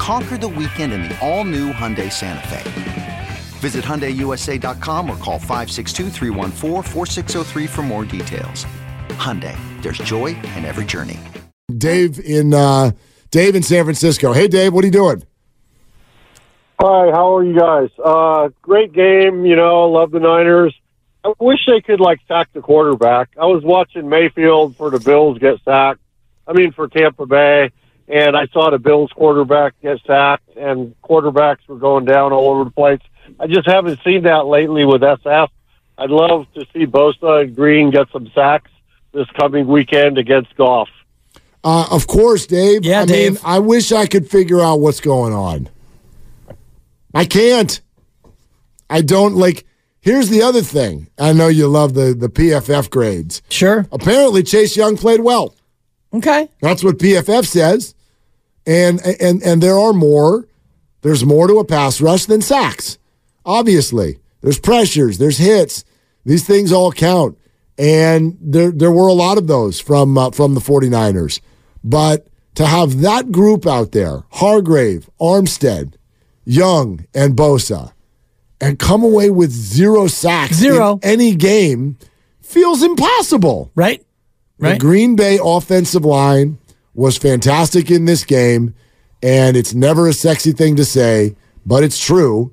Conquer the weekend in the all new Hyundai Santa Fe. Visit HyundaiUSA.com or call 562 for more details. Hyundai, there's joy in every journey. Dave in uh, Dave in San Francisco. Hey, Dave, what are you doing? Hi, how are you guys? Uh, great game. You know, love the Niners. I wish they could like sack the quarterback. I was watching Mayfield for the Bills get sacked. I mean, for Tampa Bay, and I saw the Bills quarterback get sacked, and quarterbacks were going down all over the place. I just haven't seen that lately with SF. I'd love to see Bosa and Green get some sacks this coming weekend against Goff. Uh, of course, Dave. Yeah, I Dave. mean, I wish I could figure out what's going on. I can't. I don't like. Here's the other thing. I know you love the the PFF grades. Sure. Apparently, Chase Young played well. Okay. That's what PFF says, and and and there are more. There's more to a pass rush than sacks. Obviously, there's pressures, there's hits. These things all count, and there there were a lot of those from uh, from the 49ers. But to have that group out there, Hargrave, Armstead, Young, and Bosa, and come away with zero sacks Zero. in any game feels impossible. Right. The Right. Green Bay offensive line was fantastic in this game, and it's never a sexy thing to say, but it's true.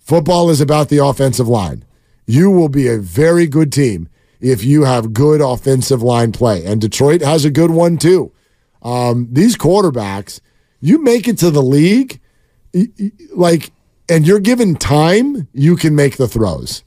Football is about the offensive line. You will be a very good team if you have good offensive line play, and Detroit has a good one too. Um, these quarterbacks, you make it to the league, like, and you're given time, you can make the throws.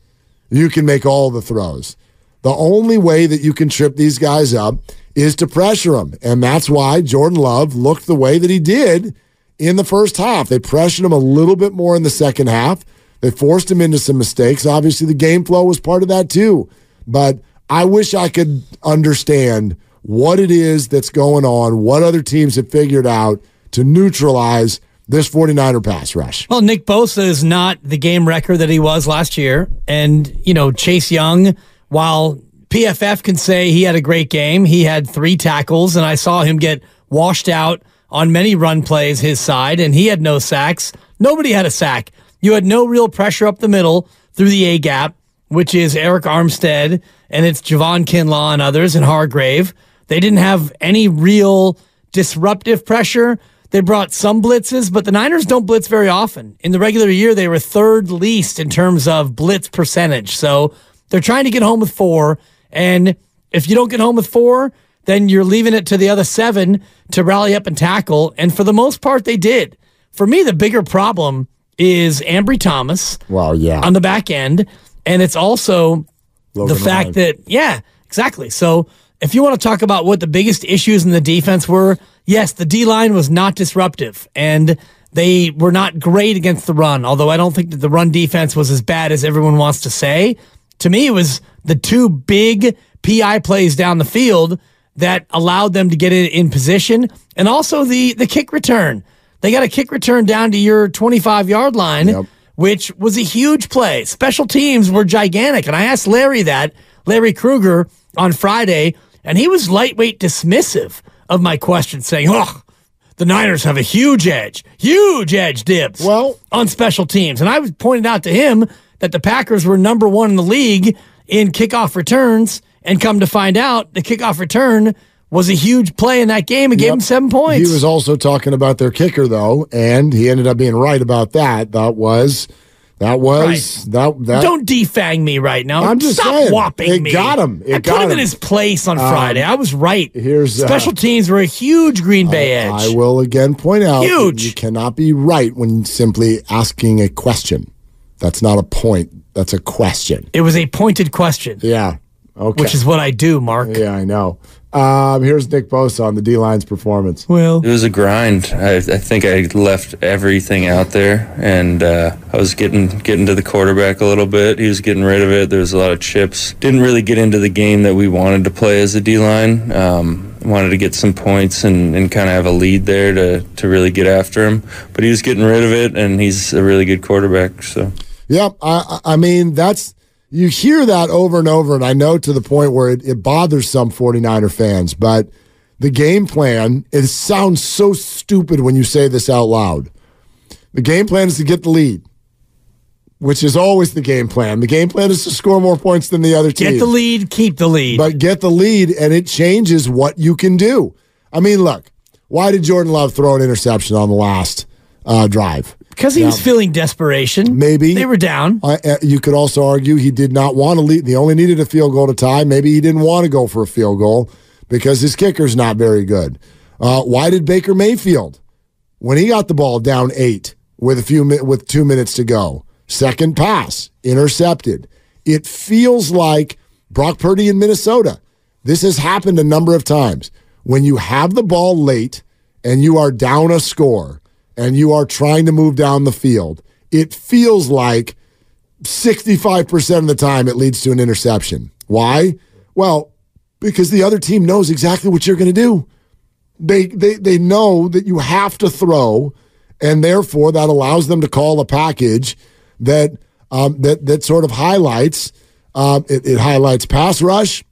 You can make all the throws. The only way that you can trip these guys up is to pressure him. And that's why Jordan Love looked the way that he did in the first half. They pressured him a little bit more in the second half. They forced him into some mistakes. Obviously, the game flow was part of that too. But I wish I could understand what it is that's going on, what other teams have figured out to neutralize this 49er pass rush. Well, Nick Bosa is not the game record that he was last year. And, you know, Chase Young, while PFF can say he had a great game, he had three tackles, and I saw him get washed out on many run plays his side, and he had no sacks. Nobody had a sack. You had no real pressure up the middle through the A gap, which is Arik Armstead, and it's Javon Kinlaw and others, and Hargrave. They didn't have any real disruptive pressure. They brought some blitzes, but the Niners don't blitz very often. In the regular year, they were third least in terms of blitz percentage. So they're trying to get home with four. And if you don't get home with four, then you're leaving it to the other seven to rally up and tackle. And for the most part, they did. For me, the bigger problem is Ambry Thomas Well, yeah. on the back end. And it's also Logan the fact Ryan. that, yeah, exactly. So if you want to talk about what the biggest issues in the defense were, yes, the D line was not disruptive and they were not great against the run, although I don't think that the run defense was as bad as everyone wants to say. To me, it was the two big PI plays down the field that allowed them to get it in position and also the, the kick return. They got a kick return down to your 25 yard line Yep. which was a huge play. Special teams were gigantic. And I asked Larry that, Larry Krueger, on Friday, and he was lightweight dismissive of my question, saying, Oh, the Niners have a huge edge, huge edge dibs Well- on special teams. And I was pointing out to him that the Packers were number one in the league in kickoff returns. And come to find out, the kickoff return was a huge play in that game and gave Yep. him seven points. He was also talking about their kicker, though, and he ended up being right about that. That was That was that that. Don't defang me right now. I'm just Stop saying, whopping it me. got him. It I got put him, him. in his place on Friday. I was right. here's, uh, special teams were a huge Green Bay edge. I will again point out that Huge. you cannot be right when simply asking a question. That's not a point. That's a question. It was a pointed question, Yeah. Okay. which is what I do, Mark. yeah, I know. Um, here's Nick Bosa on the D line's performance. Well, It was a grind. I, I think I left everything out there, and uh, I was getting getting to the quarterback a little bit. He was getting rid of it. There was a lot of chips. Didn't really get into the game that we wanted to play as a D line. Um, wanted to get some points and, and kind of have a lead there to to really get after him. But he was getting rid of it, and he's a really good quarterback. So. Yep. I, I mean, that's, you hear that over and over, and I know to the point where it, it bothers some 49er fans, but the game plan, it sounds so stupid when you say this out loud. The game plan is to get the lead, which is always the game plan. The game plan is to score more points than the other team. get the lead, keep the lead. But get the lead, and it changes what you can do. I mean, look, why did Jordan Love throw an interception on the last uh, drive? Because he was feeling desperation. Maybe. They were down. Uh, uh, you could also argue he did not want to lead. They only needed a field goal to tie. Maybe he didn't want to go for a field goal because his kicker's not very good. Uh, why did Baker Mayfield, when he got the ball down eight with a few with two minutes to go, second pass intercepted? It feels like Brock Purdy in Minnesota. This has happened a number of times. When you have the ball late and you are down a score and you are trying to move down the field, it feels like 65% of the time it leads to an interception. Why? Well, because the other team knows exactly what you're going to do. They, they, they know that you have to throw, and therefore that allows them to call a package that, um, that, that sort of highlights, um, it, it highlights pass rush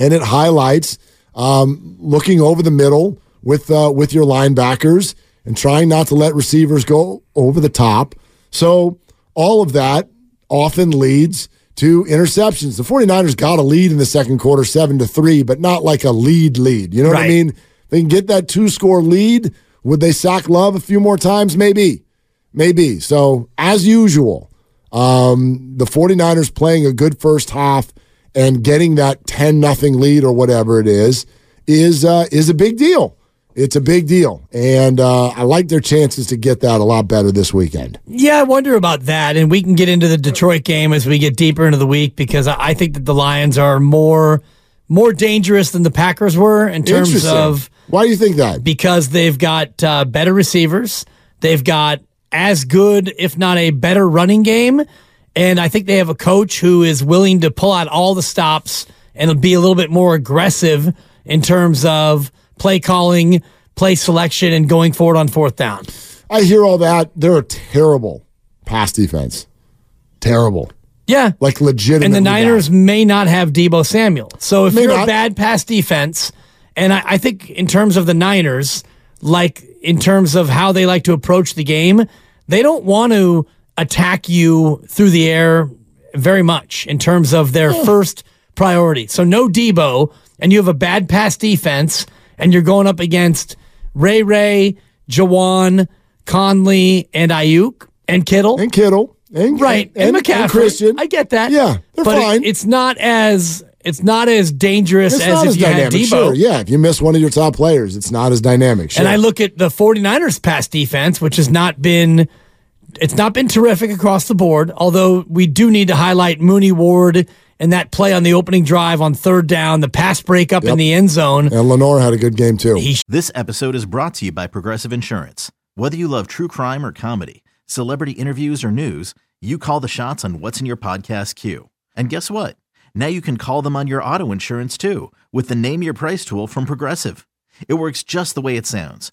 and it highlights um, looking over the middle with uh, with your linebackers and trying not to let receivers go over the top. So all of that often leads to interceptions. The 49ers got a lead in the second quarter 7 to 3, but not like a lead lead. You know what I mean? They can get that two-score lead. Would they sack Love a few more times? Maybe. Maybe. So, as usual, um, the 49ers playing a good first half and getting that 10 nothing lead or whatever it is is uh, is a big deal. It's a big deal. And uh, I like their chances to get that a lot better this weekend. Yeah, I wonder about that. And we can get into the Detroit game as we get deeper into the week because I think that the Lions are more more dangerous than the Packers were in terms of Why do you think that? because they've got uh, better receivers. They've got as good, if not a better running game. And I think they have a coach who is willing to pull out all the stops and be a little bit more aggressive in terms of play calling, play selection, and going forward on fourth down. I hear all that. They're a terrible pass defense. Terrible. Yeah. Like legitimately. And the bad. Niners may not have Deebo Samuel. So if May you're a bad pass defense, and I, I think in terms of the Niners, like in terms of how they like to approach the game, they don't want to attack you through the air very much in terms of their eh. first priority. So no Deebo, and you have a bad pass defense, and you're going up against Ray Ray, Jauan, Conley, and Aiyuk and Kittle. and Kittle. And, Right, and, McCaffrey. Christian. I get that. Yeah, they're but it- fine. it's not as it's not as dangerous It's as if as you had dynamic. Deebo. Sure, yeah. If you miss one of your top players, it's not as dynamic. Sure. And I look at the 49ers pass defense, which has not been it's not been terrific across the board, although we do need to highlight Mooney Ward and that play on the opening drive on third down, the pass breakup in the end zone. and Lenoir had a good game too. He This episode is brought to you by Progressive Insurance. Whether you love true crime or comedy, celebrity interviews or news, you call the shots on what's in your podcast queue. And guess what? Now you can call them on your auto insurance too with the Name Your Price tool from Progressive. It works just the way it sounds.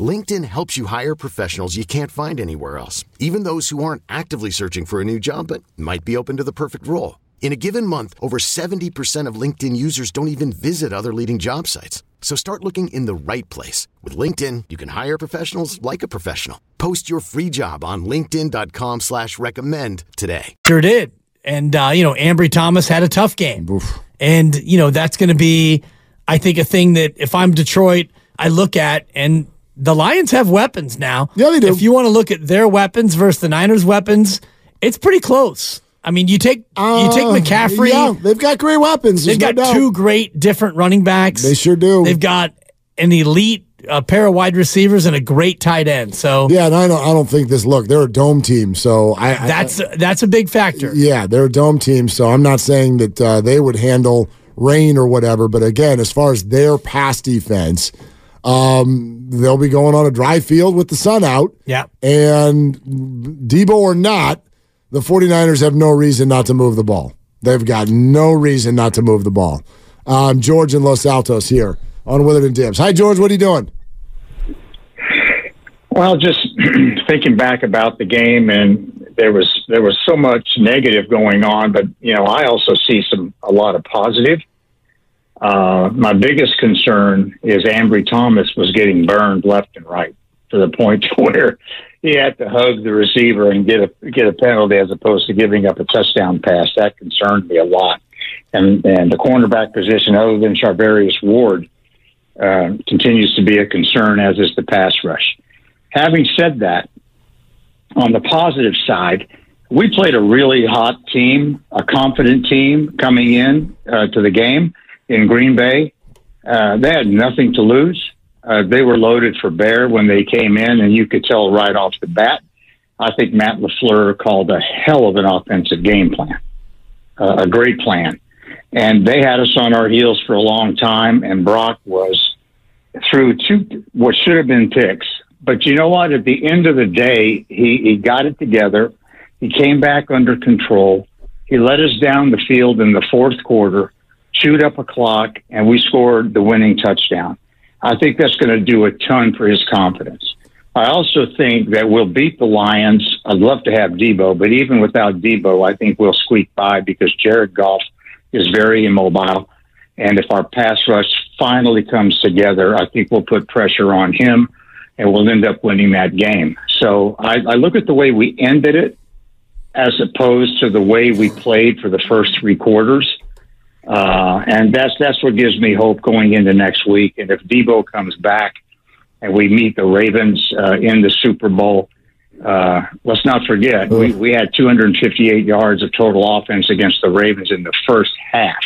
LinkedIn helps you hire professionals you can't find anywhere else, even those who aren't actively searching for a new job but might be open to the perfect role. In a given month, over 70% of LinkedIn users don't even visit other leading job sites. So start looking in the right place. With LinkedIn, you can hire professionals like a professional. Post your free job on linkedin.com slash recommend today. Sure did. And, uh, you know, Ambry Thomas had a tough game. Oof. And, you know, that's going to be, I think, a thing that if I'm Detroit, I look at and the Lions have weapons now. Yeah, they do. If you want to look at their weapons versus the Niners' weapons, it's pretty close. I mean, you take uh, you take uh, McCaffrey. Yeah, they've got great weapons. They've got no two great different running backs. They sure do. They've got an elite uh, pair of wide receivers and a great tight end. So yeah, and I don't I don't think this. Look, they're a dome team, so I that's I, that's a big factor. Yeah, they're a dome team, so I'm not saying that uh, they would handle rain or whatever. But again, as far as their pass defense. Um, they'll be going on a dry field with the sun out. Yeah. And Deebo or not, the 49ers have no reason not to move the ball. They've got no reason not to move the ball. Um, George in Los Altos here on Willard and Dibs. Hi, George. What are you doing? Well, just thinking back about the game, and there was there was so much negative going on, but you know, I also see some a lot of positive. Uh, my biggest concern is Ambry Thomas was getting burned left and right to the point where he had to hug the receiver and get a get a penalty as opposed to giving up a touchdown pass. That concerned me a lot. And and the cornerback position, other than Charvarius Ward, uh, continues to be a concern, as is the pass rush. Having said that, on the positive side, we played a really hot team, a confident team coming in uh, to the game in Green Bay. Uh, they had nothing to lose. Uh, they were loaded for bear when they came in, and you could tell right off the bat. I think Matt LaFleur called a hell of an offensive game plan, uh, a great plan. And they had us on our heels for a long time, and Brock was through two what should have been picks. But you know what? At the end of the day, he, he got it together. He came back under control. He led us down the field in the fourth quarter, chewed up a clock, and we scored the winning touchdown. I think that's going to do a ton for his confidence. I also think that we'll beat the Lions. I'd love to have Deebo, but even without Deebo, I think we'll squeak by because Jared Goff is very immobile. And if our pass rush finally comes together, I think we'll put pressure on him and we'll end up winning that game. So I, I look at the way we ended it as opposed to the way we played for the first three quarters. Uh, and that's that's what gives me hope going into next week. And if Deebo comes back and we meet the Ravens uh, in the Super Bowl, uh, let's not forget we, we had 258 yards of total offense against the Ravens in the first half.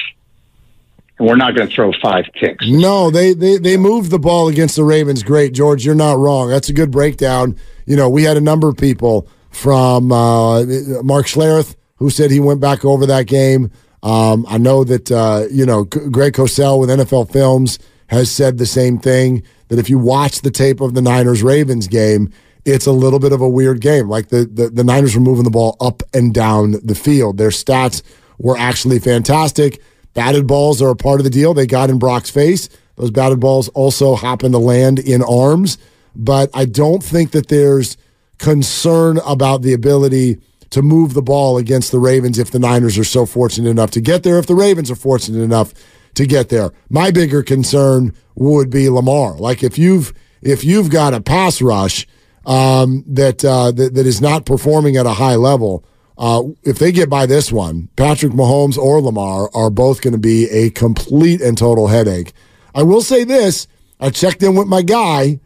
And we're not going to throw five kicks. No, they, they they moved the ball against the Ravens. Great, George. You're not wrong. That's a good breakdown. You know, we had a number of people from uh, Mark Schlereth who said he went back over that game. Um, I know that uh, you know Greg Cosell with NFL Films has said the same thing. That if you watch the tape of the Niners Ravens game, it's a little bit of a weird game. Like the, the the Niners were moving the ball up and down the field. Their stats were actually fantastic. Batted balls are a part of the deal. They got in Brock's face. Those batted balls also happen to land in arms. But I don't think that there's concern about the ability to move the ball against the Ravens if the Niners are so fortunate enough to get there, if the Ravens are fortunate enough to get there. My bigger concern would be Lamar. Like if you've if you've got a pass rush um, that, uh, that that is not performing at a high level, uh, if they get by this one, Patrick Mahomes or Lamar are both going to be a complete and total headache. I will say this: I checked in with my guy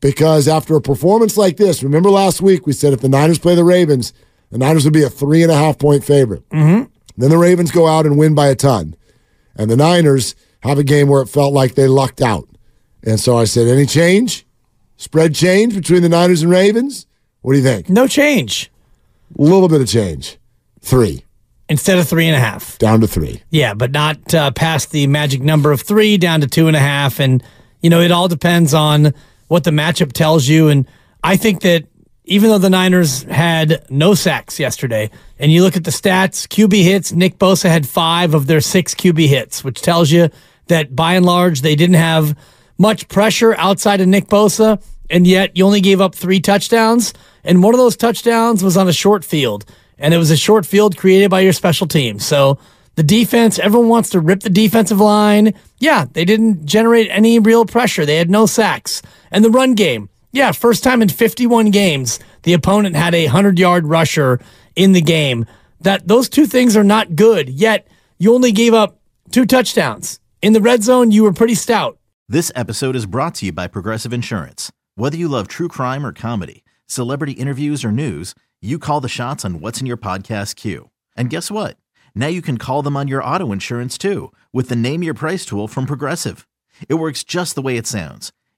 because after a performance like this, remember last week we said if the Niners play the Ravens, the Niners would be a three and a half point favorite. Mm-hmm. Then the Ravens go out and win by a ton. And the Niners have a game where it felt like they lucked out. And so I said, any change? Spread change between the Niners and Ravens? What do you think? No change. A little bit of change. Three. Instead of three and a half. Down to three. Yeah, but not uh, past the magic number of three, down to two and a half. And, you know, it all depends on what the matchup tells you. And I think that even though the Niners had no sacks yesterday, and you look at the stats, QB hits, Nick Bosa had five of their six QB hits, which tells you that by and large, they didn't have much pressure outside of Nick Bosa, and yet you only gave up three touchdowns. And one of those touchdowns was on a short field, and it was a short field created by your special team. So the defense, everyone wants to rip the defensive line. Yeah, they didn't generate any real pressure. They had no sacks. And the run game, yeah, first time in 51 games, the opponent had a 100 yard rusher in the game. That those two things are not good, yet you only gave up two touchdowns. In the red zone, you were pretty stout. This episode is brought to you by Progressive Insurance. Whether you love true crime or comedy, celebrity interviews or news, you call the shots on what's in your podcast queue. And guess what? Now you can call them on your auto insurance too with the Name Your Price tool from Progressive. It works just the way it sounds.